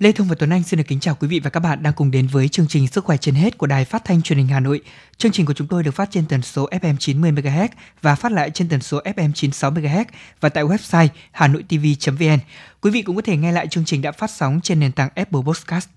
Lê Thông và Tuấn Anh xin được kính chào quý vị và các bạn đang cùng đến với chương trình Sức khỏe trên hết của Đài Phát thanh Truyền hình Hà Nội. Chương trình của chúng tôi được phát trên tần số FM 90 MHz và phát lại trên tần số FM 96 MHz và tại website hanoitv.vn. Quý vị cũng có thể nghe lại chương trình đã phát sóng trên nền tảng Apple Podcast.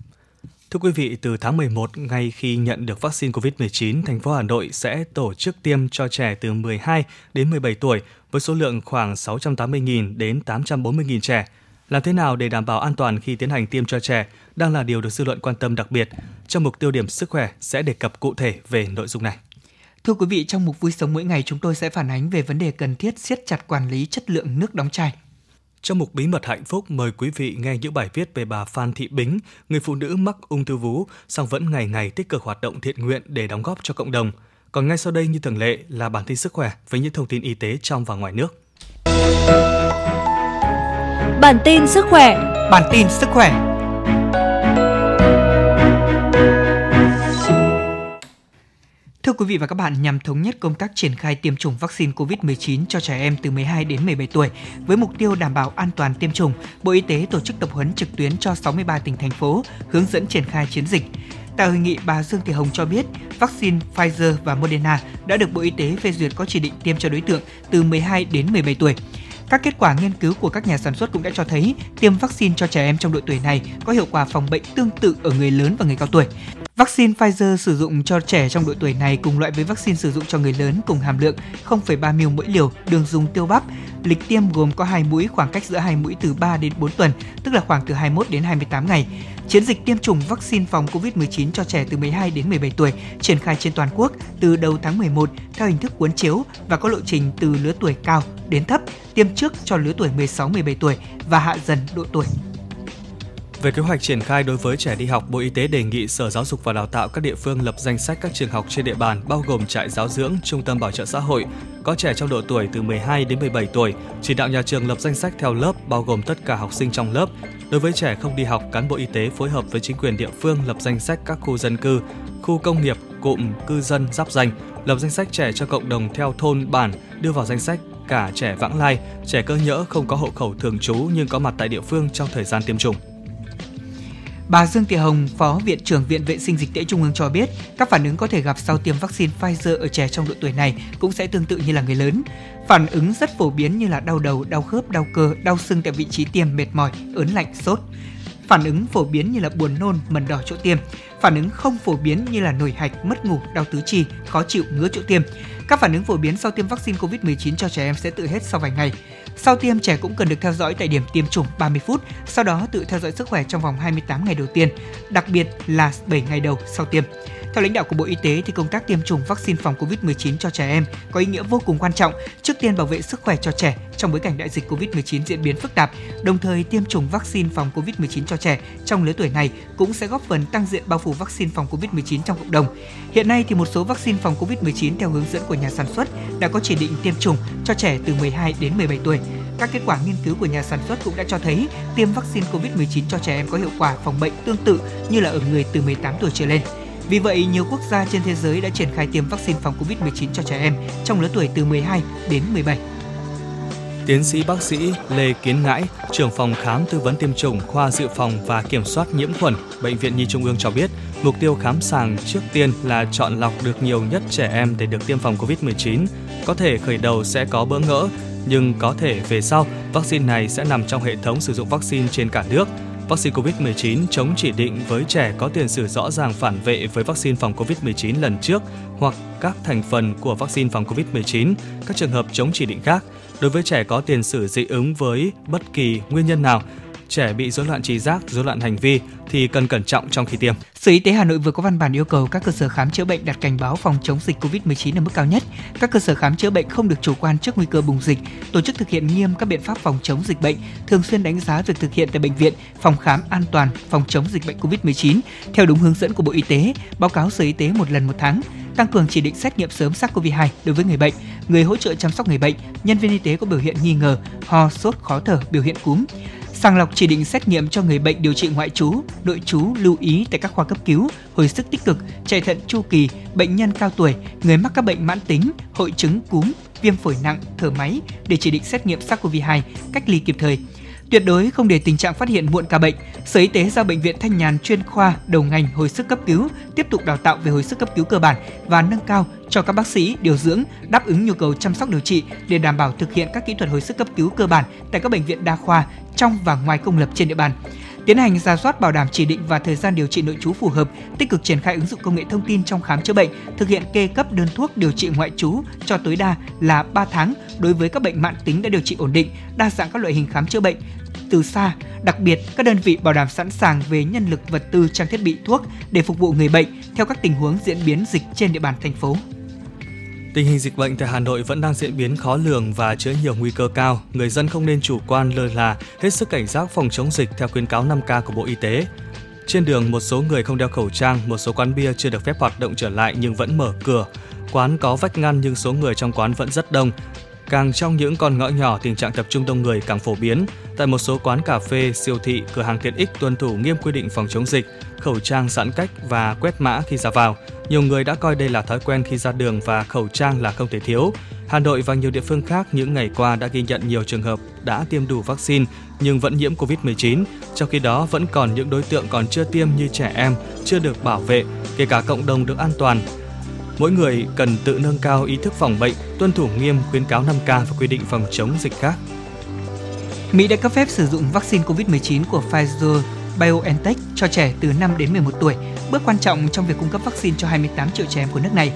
Thưa quý vị, từ tháng 11, ngay khi nhận được vaccine COVID-19, thành phố Hà Nội sẽ tổ chức tiêm cho trẻ từ 12 đến 17 tuổi với số lượng khoảng 680.000 đến 840.000 trẻ. Làm thế nào để đảm bảo an toàn khi tiến hành tiêm cho trẻ đang là điều được dư luận quan tâm đặc biệt. Trong mục tiêu điểm sức khỏe sẽ đề cập cụ thể về nội dung này. Thưa quý vị, trong mục vui sống mỗi ngày chúng tôi sẽ phản ánh về vấn đề cần thiết siết chặt quản lý chất lượng nước đóng chai. Trong mục Bí mật hạnh phúc, mời quý vị nghe những bài viết về bà Phan Thị Bính, người phụ nữ mắc ung thư vú, song vẫn ngày ngày tích cực hoạt động thiện nguyện để đóng góp cho cộng đồng. Còn ngay sau đây như thường lệ là bản tin sức khỏe với những thông tin y tế trong và ngoài nước. Bản tin sức khỏe Bản tin sức khỏe Thưa quý vị và các bạn, nhằm thống nhất công tác triển khai tiêm chủng vaccine COVID-19 cho trẻ em từ 12 đến 17 tuổi với mục tiêu đảm bảo an toàn tiêm chủng, Bộ Y tế tổ chức tập huấn trực tuyến cho 63 tỉnh thành phố hướng dẫn triển khai chiến dịch. Tại hội nghị, bà Dương Thị Hồng cho biết, vaccine Pfizer và Moderna đã được Bộ Y tế phê duyệt có chỉ định tiêm cho đối tượng từ 12 đến 17 tuổi. Các kết quả nghiên cứu của các nhà sản xuất cũng đã cho thấy tiêm vaccine cho trẻ em trong độ tuổi này có hiệu quả phòng bệnh tương tự ở người lớn và người cao tuổi. Vaccine Pfizer sử dụng cho trẻ trong độ tuổi này cùng loại với vaccine sử dụng cho người lớn cùng hàm lượng 0,3 ml mỗi liều, đường dùng tiêu bắp. Lịch tiêm gồm có hai mũi, khoảng cách giữa hai mũi từ 3 đến 4 tuần, tức là khoảng từ 21 đến 28 ngày. Chiến dịch tiêm chủng vaccine phòng COVID-19 cho trẻ từ 12 đến 17 tuổi triển khai trên toàn quốc từ đầu tháng 11 theo hình thức cuốn chiếu và có lộ trình từ lứa tuổi cao đến thấp, tiêm trước cho lứa tuổi 16-17 tuổi và hạ dần độ tuổi. Về kế hoạch triển khai đối với trẻ đi học, Bộ Y tế đề nghị Sở Giáo dục và Đào tạo các địa phương lập danh sách các trường học trên địa bàn bao gồm trại giáo dưỡng, trung tâm bảo trợ xã hội có trẻ trong độ tuổi từ 12 đến 17 tuổi, chỉ đạo nhà trường lập danh sách theo lớp bao gồm tất cả học sinh trong lớp. Đối với trẻ không đi học, cán bộ y tế phối hợp với chính quyền địa phương lập danh sách các khu dân cư, khu công nghiệp, cụm cư dân giáp danh, lập danh sách trẻ cho cộng đồng theo thôn bản, đưa vào danh sách cả trẻ vãng lai, trẻ cơ nhỡ không có hộ khẩu thường trú nhưng có mặt tại địa phương trong thời gian tiêm chủng. Bà Dương Thị Hồng, Phó Viện trưởng Viện Vệ sinh Dịch tễ Trung ương cho biết, các phản ứng có thể gặp sau tiêm vaccine Pfizer ở trẻ trong độ tuổi này cũng sẽ tương tự như là người lớn. Phản ứng rất phổ biến như là đau đầu, đau khớp, đau cơ, đau sưng tại vị trí tiêm, mệt mỏi, ớn lạnh, sốt. Phản ứng phổ biến như là buồn nôn, mẩn đỏ chỗ tiêm. Phản ứng không phổ biến như là nổi hạch, mất ngủ, đau tứ chi, khó chịu, ngứa chỗ tiêm. Các phản ứng phổ biến sau tiêm vaccine COVID-19 cho trẻ em sẽ tự hết sau vài ngày. Sau tiêm, trẻ cũng cần được theo dõi tại điểm tiêm chủng 30 phút, sau đó tự theo dõi sức khỏe trong vòng 28 ngày đầu tiên, đặc biệt là 7 ngày đầu sau tiêm. Theo lãnh đạo của Bộ Y tế thì công tác tiêm chủng vaccine phòng COVID-19 cho trẻ em có ý nghĩa vô cùng quan trọng, trước tiên bảo vệ sức khỏe cho trẻ trong bối cảnh đại dịch COVID-19 diễn biến phức tạp, đồng thời tiêm chủng vaccine phòng COVID-19 cho trẻ trong lứa tuổi này cũng sẽ góp phần tăng diện bao phủ vaccine phòng COVID-19 trong cộng đồng. Hiện nay thì một số vaccine phòng COVID-19 theo hướng dẫn của nhà sản xuất đã có chỉ định tiêm chủng cho trẻ từ 12 đến 17 tuổi. Các kết quả nghiên cứu của nhà sản xuất cũng đã cho thấy tiêm vaccine COVID-19 cho trẻ em có hiệu quả phòng bệnh tương tự như là ở người từ 18 tuổi trở lên. Vì vậy, nhiều quốc gia trên thế giới đã triển khai tiêm vaccine phòng COVID-19 cho trẻ em trong lứa tuổi từ 12 đến 17. Tiến sĩ bác sĩ Lê Kiến Ngãi, trưởng phòng khám tư vấn tiêm chủng khoa dự phòng và kiểm soát nhiễm khuẩn, Bệnh viện Nhi Trung ương cho biết, mục tiêu khám sàng trước tiên là chọn lọc được nhiều nhất trẻ em để được tiêm phòng COVID-19. Có thể khởi đầu sẽ có bỡ ngỡ, nhưng có thể về sau, vaccine này sẽ nằm trong hệ thống sử dụng vaccine trên cả nước. Vaccine COVID-19 chống chỉ định với trẻ có tiền sử rõ ràng phản vệ với vaccine phòng COVID-19 lần trước hoặc các thành phần của vaccine phòng COVID-19, các trường hợp chống chỉ định khác. Đối với trẻ có tiền sử dị ứng với bất kỳ nguyên nhân nào, trẻ bị rối loạn trí giác, rối loạn hành vi thì cần cẩn trọng trong khi tiêm. Sở Y tế Hà Nội vừa có văn bản yêu cầu các cơ sở khám chữa bệnh đặt cảnh báo phòng chống dịch COVID-19 ở mức cao nhất. Các cơ sở khám chữa bệnh không được chủ quan trước nguy cơ bùng dịch, tổ chức thực hiện nghiêm các biện pháp phòng chống dịch bệnh, thường xuyên đánh giá việc thực hiện tại bệnh viện, phòng khám an toàn phòng chống dịch bệnh COVID-19 theo đúng hướng dẫn của Bộ Y tế, báo cáo Sở Y tế một lần một tháng tăng cường chỉ định xét nghiệm sớm SARS-CoV-2 đối với người bệnh, người hỗ trợ chăm sóc người bệnh, nhân viên y tế có biểu hiện nghi ngờ, ho, sốt, khó thở, biểu hiện cúm sàng lọc chỉ định xét nghiệm cho người bệnh điều trị ngoại trú, nội trú lưu ý tại các khoa cấp cứu, hồi sức tích cực, chạy thận chu kỳ, bệnh nhân cao tuổi, người mắc các bệnh mãn tính, hội chứng cúm, viêm phổi nặng, thở máy để chỉ định xét nghiệm SARS-CoV-2, cách ly kịp thời. Tuyệt đối không để tình trạng phát hiện muộn ca bệnh. Sở Y tế giao bệnh viện Thanh Nhàn chuyên khoa, đầu ngành hồi sức cấp cứu, tiếp tục đào tạo về hồi sức cấp cứu cơ bản và nâng cao cho các bác sĩ, điều dưỡng, đáp ứng nhu cầu chăm sóc điều trị để đảm bảo thực hiện các kỹ thuật hồi sức cấp cứu cơ bản tại các bệnh viện đa khoa trong và ngoài công lập trên địa bàn tiến hành ra soát bảo đảm chỉ định và thời gian điều trị nội trú phù hợp, tích cực triển khai ứng dụng công nghệ thông tin trong khám chữa bệnh, thực hiện kê cấp đơn thuốc điều trị ngoại trú cho tối đa là 3 tháng đối với các bệnh mãn tính đã điều trị ổn định, đa dạng các loại hình khám chữa bệnh từ xa, đặc biệt các đơn vị bảo đảm sẵn sàng về nhân lực vật tư trang thiết bị thuốc để phục vụ người bệnh theo các tình huống diễn biến dịch trên địa bàn thành phố. Tình hình dịch bệnh tại Hà Nội vẫn đang diễn biến khó lường và chứa nhiều nguy cơ cao. Người dân không nên chủ quan lơ là, hết sức cảnh giác phòng chống dịch theo khuyến cáo 5K của Bộ Y tế. Trên đường, một số người không đeo khẩu trang, một số quán bia chưa được phép hoạt động trở lại nhưng vẫn mở cửa. Quán có vách ngăn nhưng số người trong quán vẫn rất đông. Càng trong những con ngõ nhỏ, tình trạng tập trung đông người càng phổ biến. Tại một số quán cà phê, siêu thị, cửa hàng tiện ích tuân thủ nghiêm quy định phòng chống dịch, khẩu trang giãn cách và quét mã khi ra vào. Nhiều người đã coi đây là thói quen khi ra đường và khẩu trang là không thể thiếu. Hà Nội và nhiều địa phương khác những ngày qua đã ghi nhận nhiều trường hợp đã tiêm đủ vaccine nhưng vẫn nhiễm Covid-19, trong khi đó vẫn còn những đối tượng còn chưa tiêm như trẻ em, chưa được bảo vệ, kể cả cộng đồng được an toàn. Mỗi người cần tự nâng cao ý thức phòng bệnh, tuân thủ nghiêm khuyến cáo 5K và quy định phòng chống dịch khác. Mỹ đã cấp phép sử dụng vaccine COVID-19 của Pfizer BioNTech cho trẻ từ 5 đến 11 tuổi, bước quan trọng trong việc cung cấp vaccine cho 28 triệu trẻ em của nước này.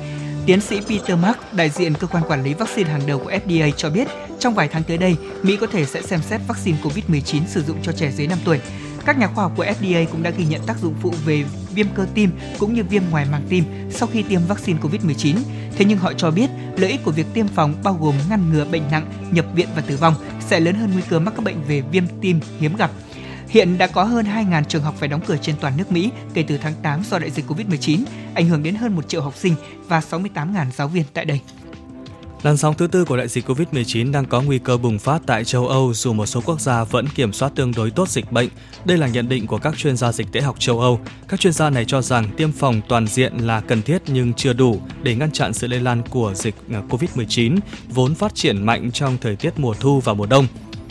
Tiến sĩ Peter Mark, đại diện cơ quan quản lý vaccine hàng đầu của FDA cho biết, trong vài tháng tới đây, Mỹ có thể sẽ xem xét vaccine COVID-19 sử dụng cho trẻ dưới 5 tuổi. Các nhà khoa học của FDA cũng đã ghi nhận tác dụng phụ về viêm cơ tim cũng như viêm ngoài màng tim sau khi tiêm vaccine COVID-19. Thế nhưng họ cho biết lợi ích của việc tiêm phòng bao gồm ngăn ngừa bệnh nặng, nhập viện và tử vong sẽ lớn hơn nguy cơ mắc các bệnh về viêm tim hiếm gặp. Hiện đã có hơn 2.000 trường học phải đóng cửa trên toàn nước Mỹ kể từ tháng 8 do đại dịch Covid-19, ảnh hưởng đến hơn 1 triệu học sinh và 68.000 giáo viên tại đây. Làn sóng thứ tư của đại dịch Covid-19 đang có nguy cơ bùng phát tại châu Âu, dù một số quốc gia vẫn kiểm soát tương đối tốt dịch bệnh. Đây là nhận định của các chuyên gia dịch tễ học châu Âu. Các chuyên gia này cho rằng tiêm phòng toàn diện là cần thiết nhưng chưa đủ để ngăn chặn sự lây lan của dịch à, Covid-19 vốn phát triển mạnh trong thời tiết mùa thu và mùa đông.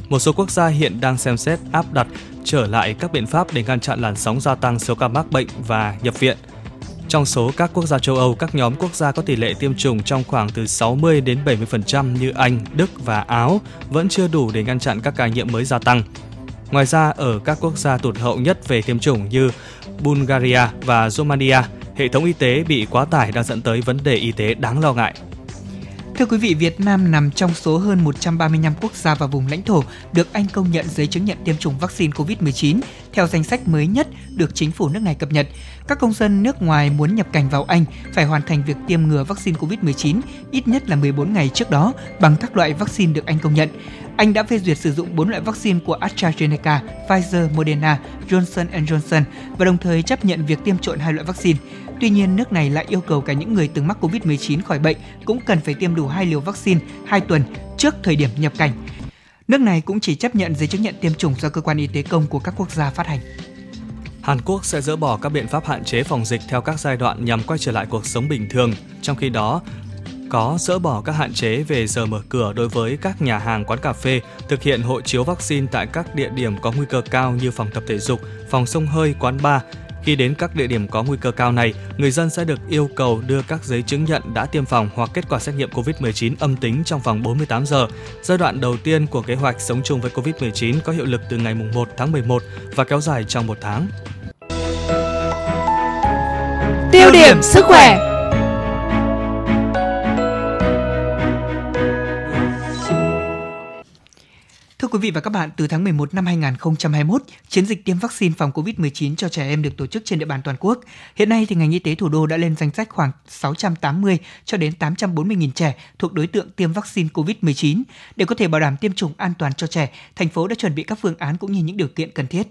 Một số quốc gia hiện đang xem xét áp đặt trở lại các biện pháp để ngăn chặn làn sóng gia tăng số ca mắc bệnh và nhập viện. Trong số các quốc gia châu Âu, các nhóm quốc gia có tỷ lệ tiêm chủng trong khoảng từ 60 đến 70% như Anh, Đức và Áo vẫn chưa đủ để ngăn chặn các ca nhiễm mới gia tăng. Ngoài ra, ở các quốc gia tụt hậu nhất về tiêm chủng như Bulgaria và Romania, hệ thống y tế bị quá tải đang dẫn tới vấn đề y tế đáng lo ngại. Thưa quý vị, Việt Nam nằm trong số hơn 135 quốc gia và vùng lãnh thổ được Anh công nhận giấy chứng nhận tiêm chủng vaccine COVID-19 theo danh sách mới nhất được chính phủ nước này cập nhật. Các công dân nước ngoài muốn nhập cảnh vào Anh phải hoàn thành việc tiêm ngừa vaccine COVID-19 ít nhất là 14 ngày trước đó bằng các loại vaccine được Anh công nhận. Anh đã phê duyệt sử dụng 4 loại vaccine của AstraZeneca, Pfizer, Moderna, Johnson Johnson và đồng thời chấp nhận việc tiêm trộn hai loại vaccine. Tuy nhiên, nước này lại yêu cầu cả những người từng mắc COVID-19 khỏi bệnh cũng cần phải tiêm đủ hai liều vaccine 2 tuần trước thời điểm nhập cảnh. Nước này cũng chỉ chấp nhận giấy chứng nhận tiêm chủng do cơ quan y tế công của các quốc gia phát hành. Hàn Quốc sẽ dỡ bỏ các biện pháp hạn chế phòng dịch theo các giai đoạn nhằm quay trở lại cuộc sống bình thường. Trong khi đó, có dỡ bỏ các hạn chế về giờ mở cửa đối với các nhà hàng quán cà phê, thực hiện hộ chiếu vaccine tại các địa điểm có nguy cơ cao như phòng tập thể dục, phòng sông hơi, quán bar, khi đến các địa điểm có nguy cơ cao này, người dân sẽ được yêu cầu đưa các giấy chứng nhận đã tiêm phòng hoặc kết quả xét nghiệm COVID-19 âm tính trong vòng 48 giờ. Giai đoạn đầu tiên của kế hoạch sống chung với COVID-19 có hiệu lực từ ngày 1 tháng 11 và kéo dài trong một tháng. Tiêu điểm sức khỏe Thưa quý vị và các bạn, từ tháng 11 năm 2021, chiến dịch tiêm vaccine phòng COVID-19 cho trẻ em được tổ chức trên địa bàn toàn quốc. Hiện nay thì ngành y tế thủ đô đã lên danh sách khoảng 680 cho đến 840.000 trẻ thuộc đối tượng tiêm vaccine COVID-19. Để có thể bảo đảm tiêm chủng an toàn cho trẻ, thành phố đã chuẩn bị các phương án cũng như những điều kiện cần thiết.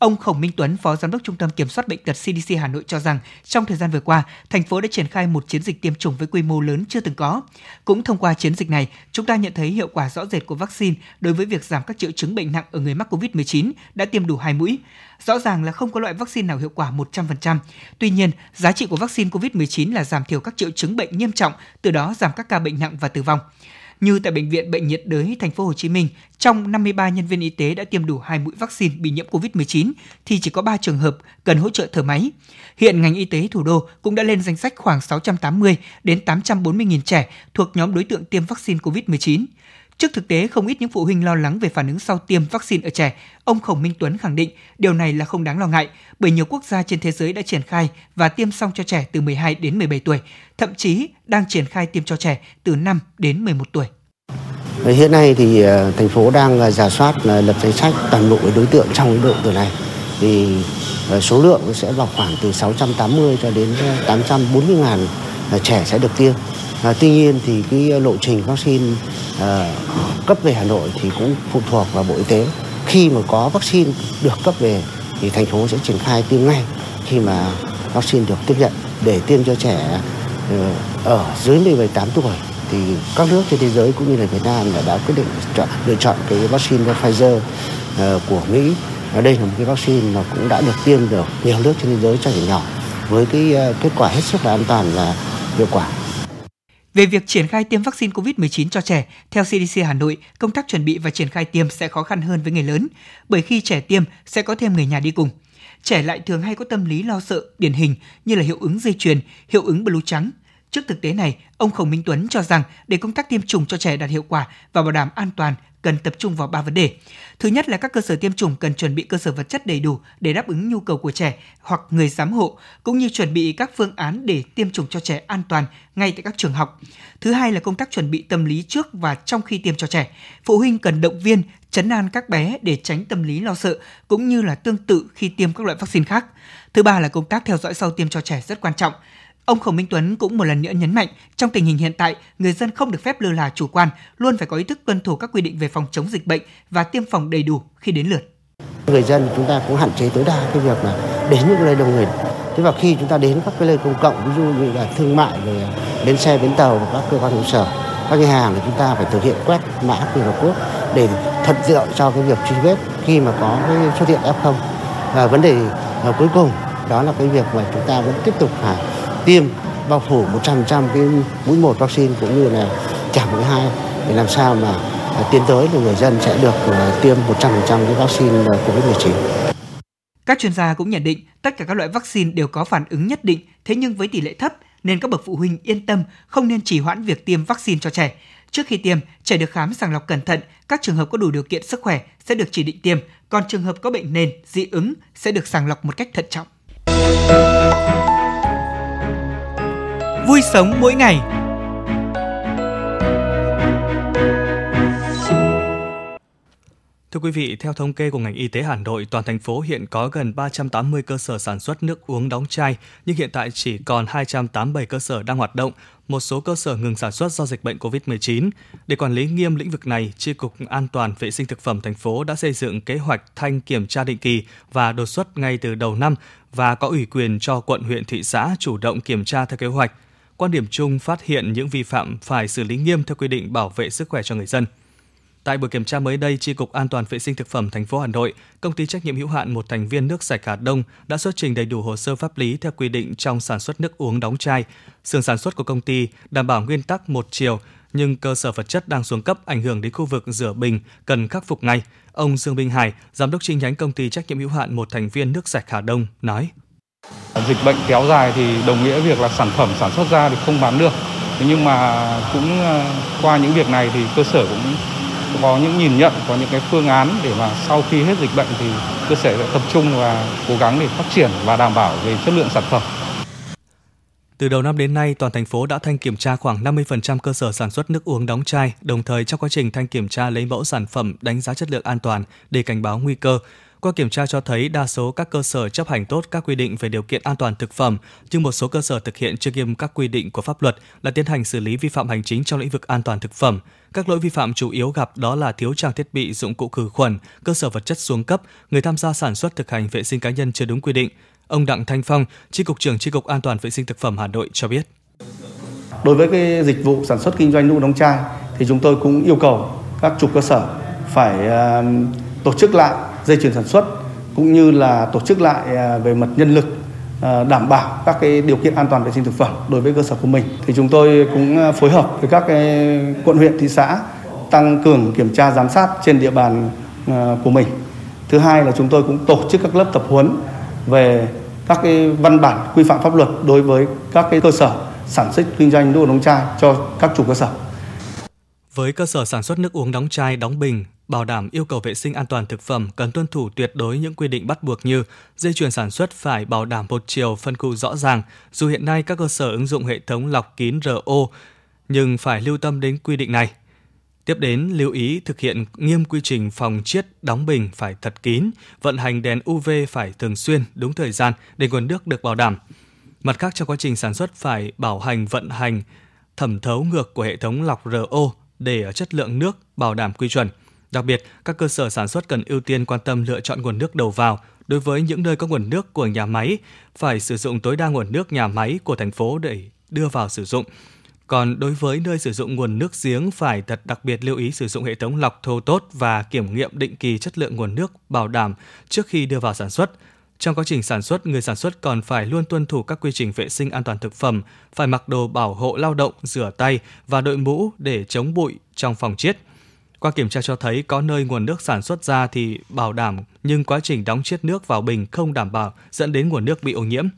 Ông Khổng Minh Tuấn, Phó Giám đốc Trung tâm Kiểm soát Bệnh tật CDC Hà Nội cho rằng trong thời gian vừa qua, thành phố đã triển khai một chiến dịch tiêm chủng với quy mô lớn chưa từng có. Cũng thông qua chiến dịch này, chúng ta nhận thấy hiệu quả rõ rệt của vaccine đối với việc giảm các triệu chứng bệnh nặng ở người mắc COVID-19 đã tiêm đủ hai mũi. Rõ ràng là không có loại vaccine nào hiệu quả 100%. Tuy nhiên, giá trị của vaccine COVID-19 là giảm thiểu các triệu chứng bệnh nghiêm trọng, từ đó giảm các ca bệnh nặng và tử vong. Như tại bệnh viện Bệnh nhiệt đới thành phố Hồ Chí Minh, trong 53 nhân viên y tế đã tiêm đủ 2 mũi vaccine bị nhiễm COVID-19 thì chỉ có 3 trường hợp cần hỗ trợ thở máy. Hiện ngành y tế thủ đô cũng đã lên danh sách khoảng 680 đến 840 000 trẻ thuộc nhóm đối tượng tiêm vaccine COVID-19. Trước thực tế không ít những phụ huynh lo lắng về phản ứng sau tiêm vaccine ở trẻ, ông Khổng Minh Tuấn khẳng định điều này là không đáng lo ngại bởi nhiều quốc gia trên thế giới đã triển khai và tiêm xong cho trẻ từ 12 đến 17 tuổi, thậm chí đang triển khai tiêm cho trẻ từ 5 đến 11 tuổi. Hiện nay thì ờ, thành phố đang ờ, giả soát là lập danh sách toàn bộ đối tượng trong độ tuổi này thì số lượng sẽ vào khoảng từ 680 cho đến 840 ngàn trẻ sẽ được tiêm. À, tuy nhiên thì cái lộ trình vaccine à, cấp về Hà Nội thì cũng phụ thuộc vào Bộ Y tế. Khi mà có vaccine được cấp về thì thành phố sẽ triển khai tiêm ngay khi mà vaccine được tiếp nhận để tiêm cho trẻ ờ, ở dưới 18 tuổi thì các nước trên thế giới cũng như là Việt Nam đã quyết định chọn, lựa chọn cái vaccine Pfizer uh, của Mỹ. Và đây là một cái vaccine mà cũng đã được tiêm được nhiều nước trên thế giới cho trẻ nhỏ với cái uh, kết quả hết sức là an toàn và hiệu quả. Về việc triển khai tiêm vaccine COVID-19 cho trẻ, theo CDC Hà Nội, công tác chuẩn bị và triển khai tiêm sẽ khó khăn hơn với người lớn, bởi khi trẻ tiêm sẽ có thêm người nhà đi cùng. Trẻ lại thường hay có tâm lý lo sợ, điển hình như là hiệu ứng dây chuyền, hiệu ứng blue trắng, Trước thực tế này, ông Khổng Minh Tuấn cho rằng để công tác tiêm chủng cho trẻ đạt hiệu quả và bảo đảm an toàn cần tập trung vào ba vấn đề. Thứ nhất là các cơ sở tiêm chủng cần chuẩn bị cơ sở vật chất đầy đủ để đáp ứng nhu cầu của trẻ hoặc người giám hộ, cũng như chuẩn bị các phương án để tiêm chủng cho trẻ an toàn ngay tại các trường học. Thứ hai là công tác chuẩn bị tâm lý trước và trong khi tiêm cho trẻ. Phụ huynh cần động viên, chấn an các bé để tránh tâm lý lo sợ, cũng như là tương tự khi tiêm các loại vaccine khác. Thứ ba là công tác theo dõi sau tiêm cho trẻ rất quan trọng. Ông Khổng Minh Tuấn cũng một lần nữa nhấn mạnh, trong tình hình hiện tại, người dân không được phép lơ là chủ quan, luôn phải có ý thức tuân thủ các quy định về phòng chống dịch bệnh và tiêm phòng đầy đủ khi đến lượt. Người dân chúng ta cũng hạn chế tối đa cái việc là đến những nơi đông người. Thế và khi chúng ta đến các cái nơi công cộng, ví dụ như là thương mại, rồi đến xe, bến tàu và các cơ quan trụ sở, các nhà hàng thì chúng ta phải thực hiện quét mã QR code để thuận tiện cho cái việc truy vết khi mà có cái xuất hiện F0. Và vấn đề à, cuối cùng đó là cái việc mà chúng ta vẫn tiếp tục phải tiêm bao phủ 100% cái mũi một vaccine cũng như là trả mũi hai để làm sao mà à, tiến tới là người dân sẽ được à, tiêm 100% cái vaccine à, COVID-19. Các chuyên gia cũng nhận định tất cả các loại vaccine đều có phản ứng nhất định, thế nhưng với tỷ lệ thấp nên các bậc phụ huynh yên tâm không nên trì hoãn việc tiêm vaccine cho trẻ. Trước khi tiêm, trẻ được khám sàng lọc cẩn thận, các trường hợp có đủ điều kiện sức khỏe sẽ được chỉ định tiêm, còn trường hợp có bệnh nền, dị ứng sẽ được sàng lọc một cách thận trọng. Vui sống mỗi ngày. Thưa quý vị, theo thống kê của ngành y tế Hà Nội, toàn thành phố hiện có gần 380 cơ sở sản xuất nước uống đóng chai, nhưng hiện tại chỉ còn 287 cơ sở đang hoạt động, một số cơ sở ngừng sản xuất do dịch bệnh COVID-19. Để quản lý nghiêm lĩnh vực này, Chi cục An toàn vệ sinh thực phẩm thành phố đã xây dựng kế hoạch thanh kiểm tra định kỳ và đột xuất ngay từ đầu năm và có ủy quyền cho quận huyện thị xã chủ động kiểm tra theo kế hoạch – quan điểm chung phát hiện những vi phạm phải xử lý nghiêm theo quy định bảo vệ sức khỏe cho người dân. Tại buổi kiểm tra mới đây, Tri cục An toàn vệ sinh thực phẩm thành phố Hà Nội, công ty trách nhiệm hữu hạn một thành viên nước sạch Hà Đông đã xuất trình đầy đủ hồ sơ pháp lý theo quy định trong sản xuất nước uống đóng chai. Sườn sản xuất của công ty đảm bảo nguyên tắc một chiều, nhưng cơ sở vật chất đang xuống cấp ảnh hưởng đến khu vực rửa bình cần khắc phục ngay. Ông Dương Minh Hải, giám đốc chi nhánh công ty trách nhiệm hữu hạn một thành viên nước sạch Hà Đông nói: Dịch bệnh kéo dài thì đồng nghĩa việc là sản phẩm sản xuất ra thì không bán được. Thế nhưng mà cũng ờ, qua những việc này thì cơ sở cũng có những nhìn nhận, có những cái phương án để mà sau khi hết dịch bệnh thì cơ sở sẽ tập trung và cố gắng để phát triển và đảm bảo về chất lượng sản phẩm. Từ đầu năm đến nay, toàn thành phố đã thanh kiểm tra khoảng 50% cơ sở sản xuất nước uống đóng chai, đồng thời trong quá trình thanh kiểm tra lấy mẫu sản phẩm đánh giá chất lượng an toàn để cảnh báo nguy cơ. Qua kiểm tra cho thấy đa số các cơ sở chấp hành tốt các quy định về điều kiện an toàn thực phẩm, nhưng một số cơ sở thực hiện chưa nghiêm các quy định của pháp luật là tiến hành xử lý vi phạm hành chính trong lĩnh vực an toàn thực phẩm. Các lỗi vi phạm chủ yếu gặp đó là thiếu trang thiết bị dụng cụ khử khuẩn, cơ sở vật chất xuống cấp, người tham gia sản xuất thực hành vệ sinh cá nhân chưa đúng quy định. Ông Đặng Thanh Phong, Chi cục trưởng Chi cục An toàn vệ sinh thực phẩm Hà Nội cho biết. Đối với cái dịch vụ sản xuất kinh doanh nước đóng chai thì chúng tôi cũng yêu cầu các chủ cơ sở phải uh, tổ chức lại dây chuyền sản xuất cũng như là tổ chức lại à, về mặt nhân lực à, đảm bảo các cái điều kiện an toàn vệ sinh thực phẩm đối với cơ sở của mình thì chúng tôi cũng à, phối hợp với các cái quận huyện thị xã tăng cường kiểm tra giám sát trên địa bàn của mình thứ hai là chúng tôi cũng tổ chức các lớp tập huấn về các cái văn bản quy phạm pháp luật đối với các cái cơ sở sản xuất kinh doanh nước uống đóng chai cho các chủ cơ sở. Với cơ sở sản xuất nước uống đóng chai, đóng bình, bảo đảm yêu cầu vệ sinh an toàn thực phẩm cần tuân thủ tuyệt đối những quy định bắt buộc như dây chuyền sản xuất phải bảo đảm một chiều phân khu rõ ràng, dù hiện nay các cơ sở ứng dụng hệ thống lọc kín RO nhưng phải lưu tâm đến quy định này. Tiếp đến, lưu ý thực hiện nghiêm quy trình phòng chiết đóng bình phải thật kín, vận hành đèn UV phải thường xuyên, đúng thời gian để nguồn nước được bảo đảm. Mặt khác trong quá trình sản xuất phải bảo hành vận hành thẩm thấu ngược của hệ thống lọc RO để ở chất lượng nước bảo đảm quy chuẩn. Đặc biệt, các cơ sở sản xuất cần ưu tiên quan tâm lựa chọn nguồn nước đầu vào. Đối với những nơi có nguồn nước của nhà máy, phải sử dụng tối đa nguồn nước nhà máy của thành phố để đưa vào sử dụng. Còn đối với nơi sử dụng nguồn nước giếng phải thật đặc biệt lưu ý sử dụng hệ thống lọc thô tốt và kiểm nghiệm định kỳ chất lượng nguồn nước bảo đảm trước khi đưa vào sản xuất. Trong quá trình sản xuất, người sản xuất còn phải luôn tuân thủ các quy trình vệ sinh an toàn thực phẩm, phải mặc đồ bảo hộ lao động, rửa tay và đội mũ để chống bụi trong phòng chiết. Qua kiểm tra cho thấy có nơi nguồn nước sản xuất ra thì bảo đảm nhưng quá trình đóng chiết nước vào bình không đảm bảo dẫn đến nguồn nước bị ô nhiễm.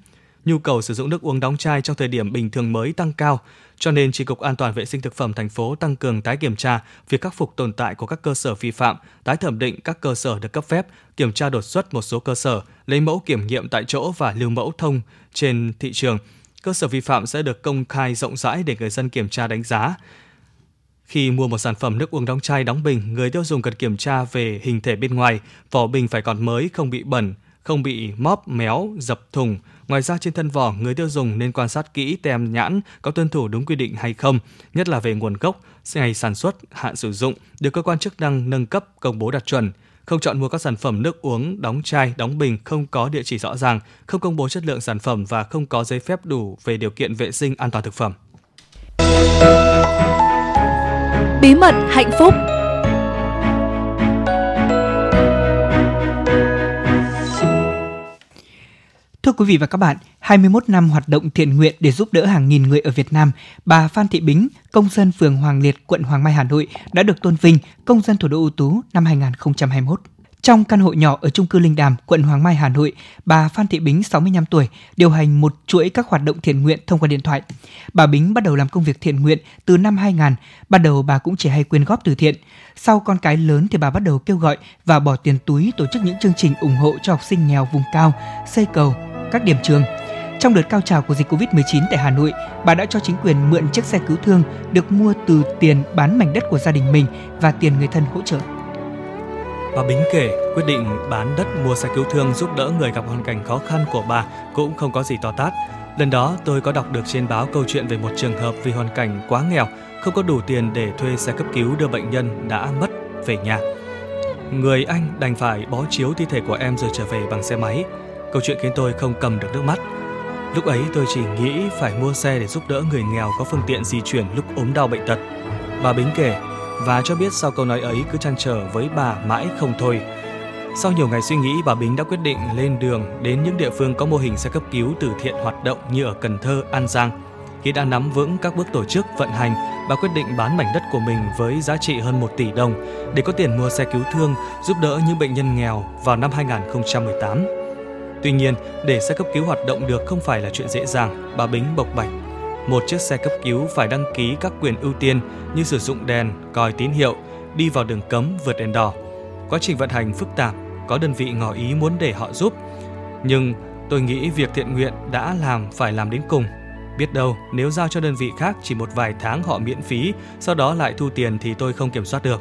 Nhu cầu sử dụng nước uống đóng chai trong thời điểm bình thường mới tăng cao, cho nên Tri cục An toàn vệ sinh thực phẩm thành phố tăng cường tái kiểm tra việc khắc phục tồn tại của các cơ sở vi phạm, tái thẩm định các cơ sở được cấp phép, kiểm tra đột xuất một số cơ sở, lấy mẫu kiểm nghiệm tại chỗ và lưu mẫu thông trên thị trường. Cơ sở vi phạm sẽ được công khai rộng rãi để người dân kiểm tra đánh giá. Khi mua một sản phẩm nước uống đóng chai đóng bình, người tiêu dùng cần kiểm tra về hình thể bên ngoài, vỏ bình phải còn mới, không bị bẩn, không bị móp, méo, dập thùng. Ngoài ra trên thân vỏ, người tiêu dùng nên quan sát kỹ tem nhãn có tuân thủ đúng quy định hay không, nhất là về nguồn gốc, ngày sản xuất, hạn sử dụng, được cơ quan chức năng nâng cấp công bố đạt chuẩn. Không chọn mua các sản phẩm nước uống đóng chai, đóng bình không có địa chỉ rõ ràng, không công bố chất lượng sản phẩm và không có giấy phép đủ về điều kiện vệ sinh an toàn thực phẩm. Bí mật hạnh phúc Thưa quý vị và các bạn, 21 năm hoạt động thiện nguyện để giúp đỡ hàng nghìn người ở Việt Nam, bà Phan Thị Bính, công dân phường Hoàng Liệt, quận Hoàng Mai, Hà Nội đã được tôn vinh công dân thủ đô ưu tú năm 2021. Trong căn hộ nhỏ ở trung cư Linh Đàm, quận Hoàng Mai, Hà Nội, bà Phan Thị Bính, 65 tuổi, điều hành một chuỗi các hoạt động thiện nguyện thông qua điện thoại. Bà Bính bắt đầu làm công việc thiện nguyện từ năm 2000. Ban đầu bà cũng chỉ hay quyên góp từ thiện. Sau con cái lớn thì bà bắt đầu kêu gọi và bỏ tiền túi tổ chức những chương trình ủng hộ cho học sinh nghèo vùng cao, xây cầu, các điểm trường. Trong đợt cao trào của dịch Covid-19 tại Hà Nội, bà đã cho chính quyền mượn chiếc xe cứu thương được mua từ tiền bán mảnh đất của gia đình mình và tiền người thân hỗ trợ. Bà Bính kể quyết định bán đất mua xe cứu thương giúp đỡ người gặp hoàn cảnh khó khăn của bà cũng không có gì to tát. Lần đó tôi có đọc được trên báo câu chuyện về một trường hợp vì hoàn cảnh quá nghèo, không có đủ tiền để thuê xe cấp cứu đưa bệnh nhân đã mất về nhà. Người anh đành phải bó chiếu thi thể của em rồi trở về bằng xe máy. Câu chuyện khiến tôi không cầm được nước mắt. Lúc ấy tôi chỉ nghĩ phải mua xe để giúp đỡ người nghèo có phương tiện di chuyển lúc ốm đau bệnh tật. Bà Bính kể và cho biết sau câu nói ấy cứ chăn trở với bà mãi không thôi. Sau nhiều ngày suy nghĩ, bà Bính đã quyết định lên đường đến những địa phương có mô hình xe cấp cứu từ thiện hoạt động như ở Cần Thơ, An Giang. Khi đã nắm vững các bước tổ chức, vận hành, bà quyết định bán mảnh đất của mình với giá trị hơn 1 tỷ đồng để có tiền mua xe cứu thương giúp đỡ những bệnh nhân nghèo vào năm 2018. Tuy nhiên, để xe cấp cứu hoạt động được không phải là chuyện dễ dàng, bà Bính bộc bạch. Một chiếc xe cấp cứu phải đăng ký các quyền ưu tiên như sử dụng đèn, còi tín hiệu, đi vào đường cấm, vượt đèn đỏ. Quá trình vận hành phức tạp, có đơn vị ngỏ ý muốn để họ giúp. Nhưng tôi nghĩ việc thiện nguyện đã làm phải làm đến cùng. Biết đâu nếu giao cho đơn vị khác chỉ một vài tháng họ miễn phí, sau đó lại thu tiền thì tôi không kiểm soát được.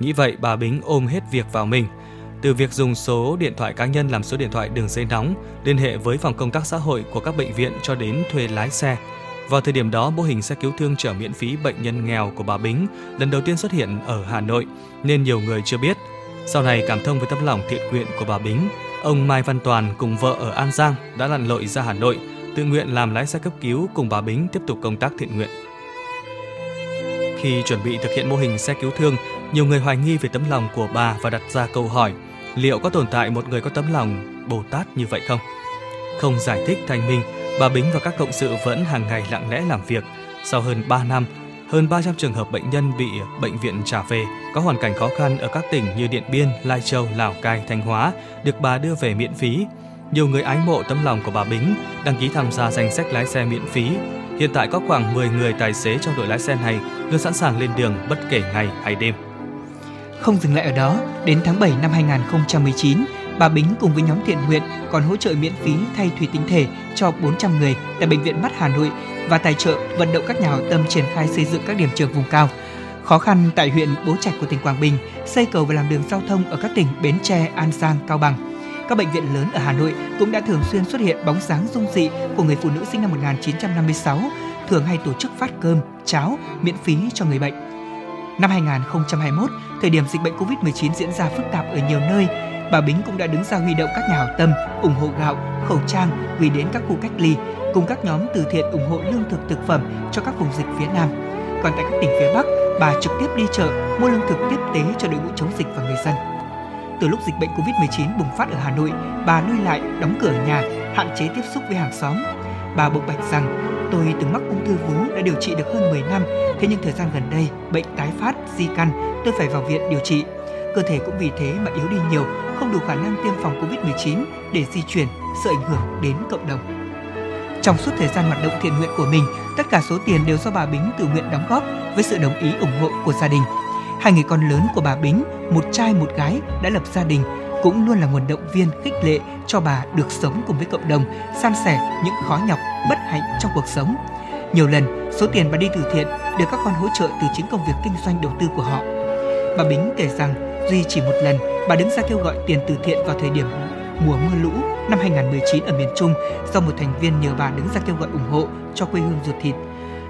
Nghĩ vậy bà Bính ôm hết việc vào mình – từ việc dùng số điện thoại cá nhân làm số điện thoại đường dây nóng, liên hệ với phòng công tác xã hội của các bệnh viện cho đến thuê lái xe. Vào thời điểm đó, mô hình xe cứu thương chở miễn phí bệnh nhân nghèo của bà Bính lần đầu tiên xuất hiện ở Hà Nội, nên nhiều người chưa biết. Sau này cảm thông với tấm lòng thiện nguyện của bà Bính, ông Mai Văn Toàn cùng vợ ở An Giang đã lặn lội ra Hà Nội, tự nguyện làm lái xe cấp cứu cùng bà Bính tiếp tục công tác thiện nguyện. Khi chuẩn bị thực hiện mô hình xe cứu thương, nhiều người hoài nghi về tấm lòng của bà và đặt ra câu hỏi – liệu có tồn tại một người có tấm lòng Bồ Tát như vậy không? không giải thích thành minh bà Bính và các cộng sự vẫn hàng ngày lặng lẽ làm việc. Sau hơn 3 năm, hơn 300 trường hợp bệnh nhân bị bệnh viện trả về có hoàn cảnh khó khăn ở các tỉnh như Điện Biên, Lai Châu, Lào Cai, Thanh Hóa được bà đưa về miễn phí. Nhiều người ái mộ tấm lòng của bà Bính đăng ký tham gia danh sách lái xe miễn phí. Hiện tại có khoảng 10 người tài xế trong đội lái xe này luôn sẵn sàng lên đường bất kể ngày hay đêm. Không dừng lại ở đó, đến tháng 7 năm 2019, bà Bính cùng với nhóm thiện nguyện còn hỗ trợ miễn phí thay thủy tinh thể cho 400 người tại bệnh viện mắt Hà Nội và tài trợ vận động các nhà hảo tâm triển khai xây dựng các điểm trường vùng cao. Khó khăn tại huyện Bố Trạch của tỉnh Quảng Bình, xây cầu và làm đường giao thông ở các tỉnh Bến Tre, An Giang, Cao Bằng. Các bệnh viện lớn ở Hà Nội cũng đã thường xuyên xuất hiện bóng dáng dung dị của người phụ nữ sinh năm 1956, thường hay tổ chức phát cơm, cháo miễn phí cho người bệnh. Năm 2021, thời điểm dịch bệnh Covid-19 diễn ra phức tạp ở nhiều nơi, bà Bính cũng đã đứng ra huy động các nhà hảo tâm ủng hộ gạo, khẩu trang gửi đến các khu cách ly cùng các nhóm từ thiện ủng hộ lương thực thực phẩm cho các vùng dịch phía Nam. Còn tại các tỉnh phía Bắc, bà trực tiếp đi chợ mua lương thực tiếp tế cho đội ngũ chống dịch và người dân. Từ lúc dịch bệnh Covid-19 bùng phát ở Hà Nội, bà lui lại đóng cửa nhà, hạn chế tiếp xúc với hàng xóm. Bà bộc bạch rằng, tôi từng mắc ung thư vú đã điều trị được hơn 10 năm, thế nhưng thời gian gần đây, bệnh tái phát, di căn, tôi phải vào viện điều trị. Cơ thể cũng vì thế mà yếu đi nhiều, không đủ khả năng tiêm phòng Covid-19 để di chuyển, sợ ảnh hưởng đến cộng đồng. Trong suốt thời gian hoạt động thiện nguyện của mình, tất cả số tiền đều do bà Bính tự nguyện đóng góp với sự đồng ý ủng hộ của gia đình. Hai người con lớn của bà Bính, một trai một gái đã lập gia đình, cũng luôn là nguồn động viên khích lệ cho bà được sống cùng với cộng đồng, san sẻ những khó nhọc, bất hạnh trong cuộc sống. Nhiều lần, số tiền bà đi từ thiện được các con hỗ trợ từ chính công việc kinh doanh đầu tư của họ. Bà Bính kể rằng, duy chỉ một lần bà đứng ra kêu gọi tiền từ thiện vào thời điểm mùa mưa lũ năm 2019 ở miền Trung do một thành viên nhờ bà đứng ra kêu gọi ủng hộ cho quê hương ruột thịt.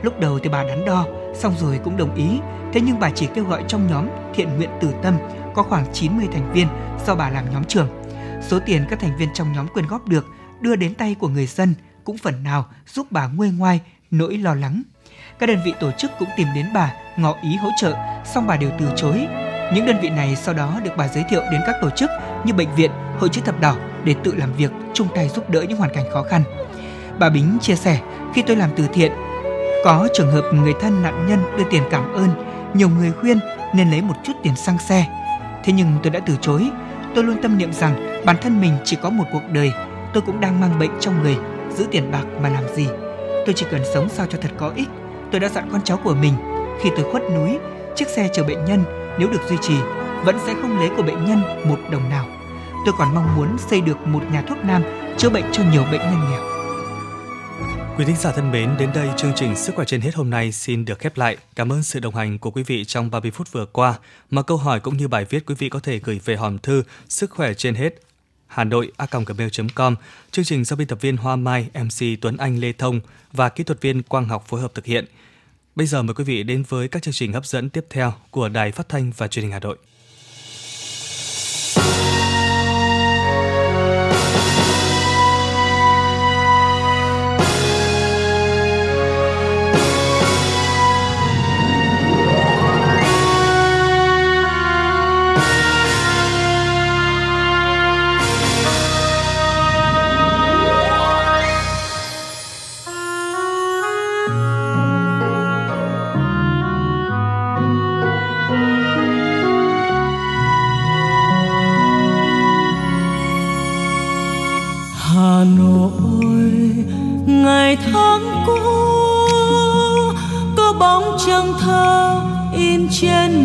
Lúc đầu thì bà đắn đo, xong rồi cũng đồng ý. Thế nhưng bà chỉ kêu gọi trong nhóm thiện nguyện từ tâm có khoảng 90 thành viên do bà làm nhóm trưởng. Số tiền các thành viên trong nhóm quyên góp được đưa đến tay của người dân cũng phần nào giúp bà nguôi ngoai nỗi lo lắng. Các đơn vị tổ chức cũng tìm đến bà ngỏ ý hỗ trợ, song bà đều từ chối. Những đơn vị này sau đó được bà giới thiệu đến các tổ chức như bệnh viện, hội chữ thập đỏ để tự làm việc, chung tay giúp đỡ những hoàn cảnh khó khăn. Bà Bính chia sẻ, khi tôi làm từ thiện, có trường hợp người thân nạn nhân đưa tiền cảm ơn, nhiều người khuyên nên lấy một chút tiền xăng xe. Thế nhưng tôi đã từ chối. Tôi luôn tâm niệm rằng bản thân mình chỉ có một cuộc đời, tôi cũng đang mang bệnh trong người, giữ tiền bạc mà làm gì. Tôi chỉ cần sống sao cho thật có ích. Tôi đã dặn con cháu của mình, khi tôi khuất núi, chiếc xe chở bệnh nhân nếu được duy trì vẫn sẽ không lấy của bệnh nhân một đồng nào. Tôi còn mong muốn xây được một nhà thuốc nam chữa bệnh cho nhiều bệnh nhân nghèo. Quý thính giả thân mến, đến đây chương trình Sức khỏe trên hết hôm nay xin được khép lại. Cảm ơn sự đồng hành của quý vị trong 30 phút vừa qua. Mà câu hỏi cũng như bài viết quý vị có thể gửi về hòm thư sức khỏe trên hết Hà Nội a.gmail.com. Chương trình do biên tập viên Hoa Mai, MC Tuấn Anh Lê Thông và kỹ thuật viên Quang Học phối hợp thực hiện. Bây giờ mời quý vị đến với các chương trình hấp dẫn tiếp theo của Đài Phát thanh và Truyền hình Hà Nội.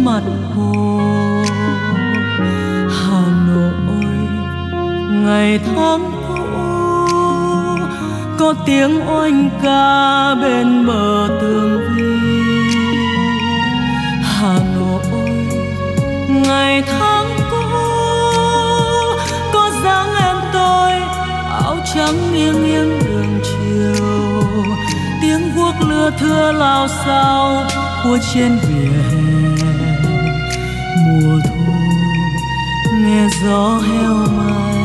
Mặt hồ. Hà Nội, ngày tháng cũ, có tiếng oanh ca bên bờ tường vi. Hà nội, ngày tháng cũ, có dáng em tôi, áo trắng nghiêng nghiêng đường chiều. Tiếng guốc lưa thưa lao sao của trên biển. Nghe gió heo may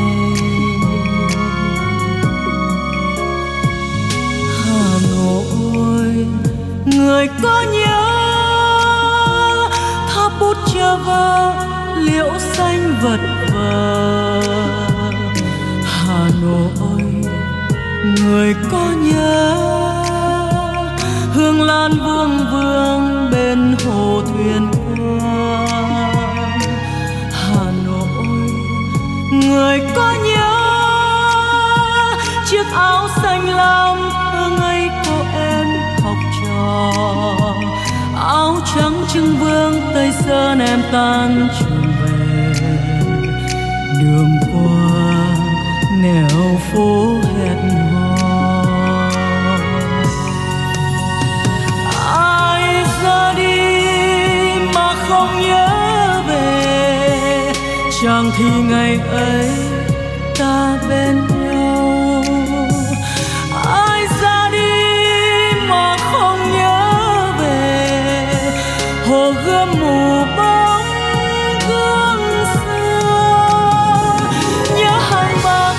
hà nội, người có nhớ tháp bút cho vơ, liễu xanh vật vờ. Hà nội, người có nhớ, hương lan vương vương bên hồ thuyền người có nhớ. Chiếc áo xanh lam thơ ngây cô em học trò. Áo trắng trưng vương tây sơn em tan trường về. Đường qua nẻo phố thì ngày ấy ta bên nhau. Ai ra đi mà không nhớ về hồ gươm mù bóng gương xưa. Nhớ hàng bạc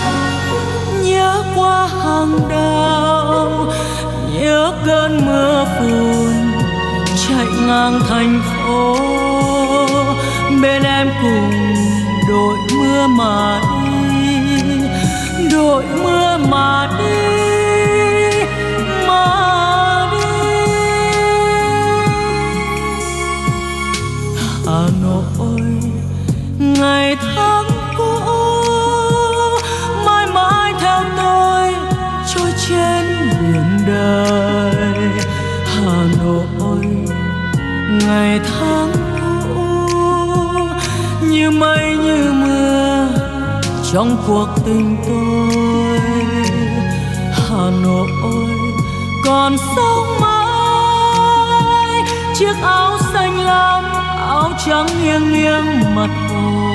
nhớ qua hàng đào. Nhớ cơn mưa phùn chạy ngang thành phố. Mưa mà trong cuộc tình tôi, Hà Nội còn sống mãi. Chiếc áo xanh lam, áo trắng nghiêng nghiêng mặt hồ.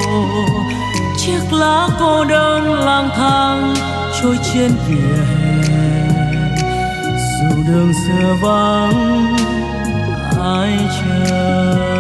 Chiếc lá cô đơn lang thang trôi trên vỉa hè. Dù đường xưa vắng, ai chờ?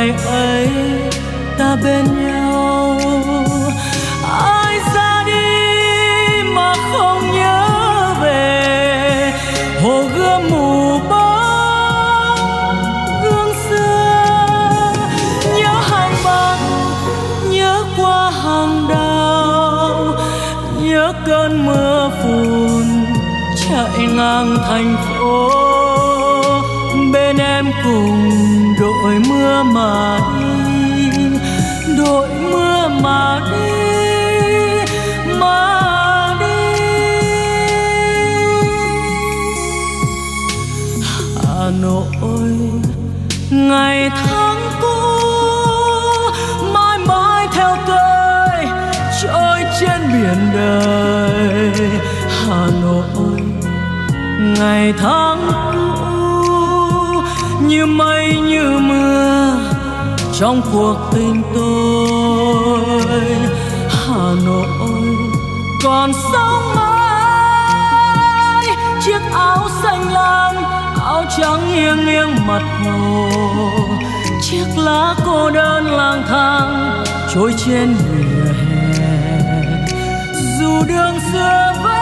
Ngày ấy ta bên nhau. Ai ra đi mà không nhớ về hồ gươm mù bóng gương xưa. Nhớ hàng bạc nhớ qua hàng đào, nhớ cơn mưa phùn chạy ngang thành phố. Biển đời, Hà Nội. Ngày tháng cũ, như mây, như mưa, trong cuộc tình tôi, Hà Nội. Còn sống mãi chiếc áo xanh lam, áo trắng nghiêng nghiêng mặt hồ. Chiếc lá cô đơn lang thang, trôi trên biển dù đường xưa vẫn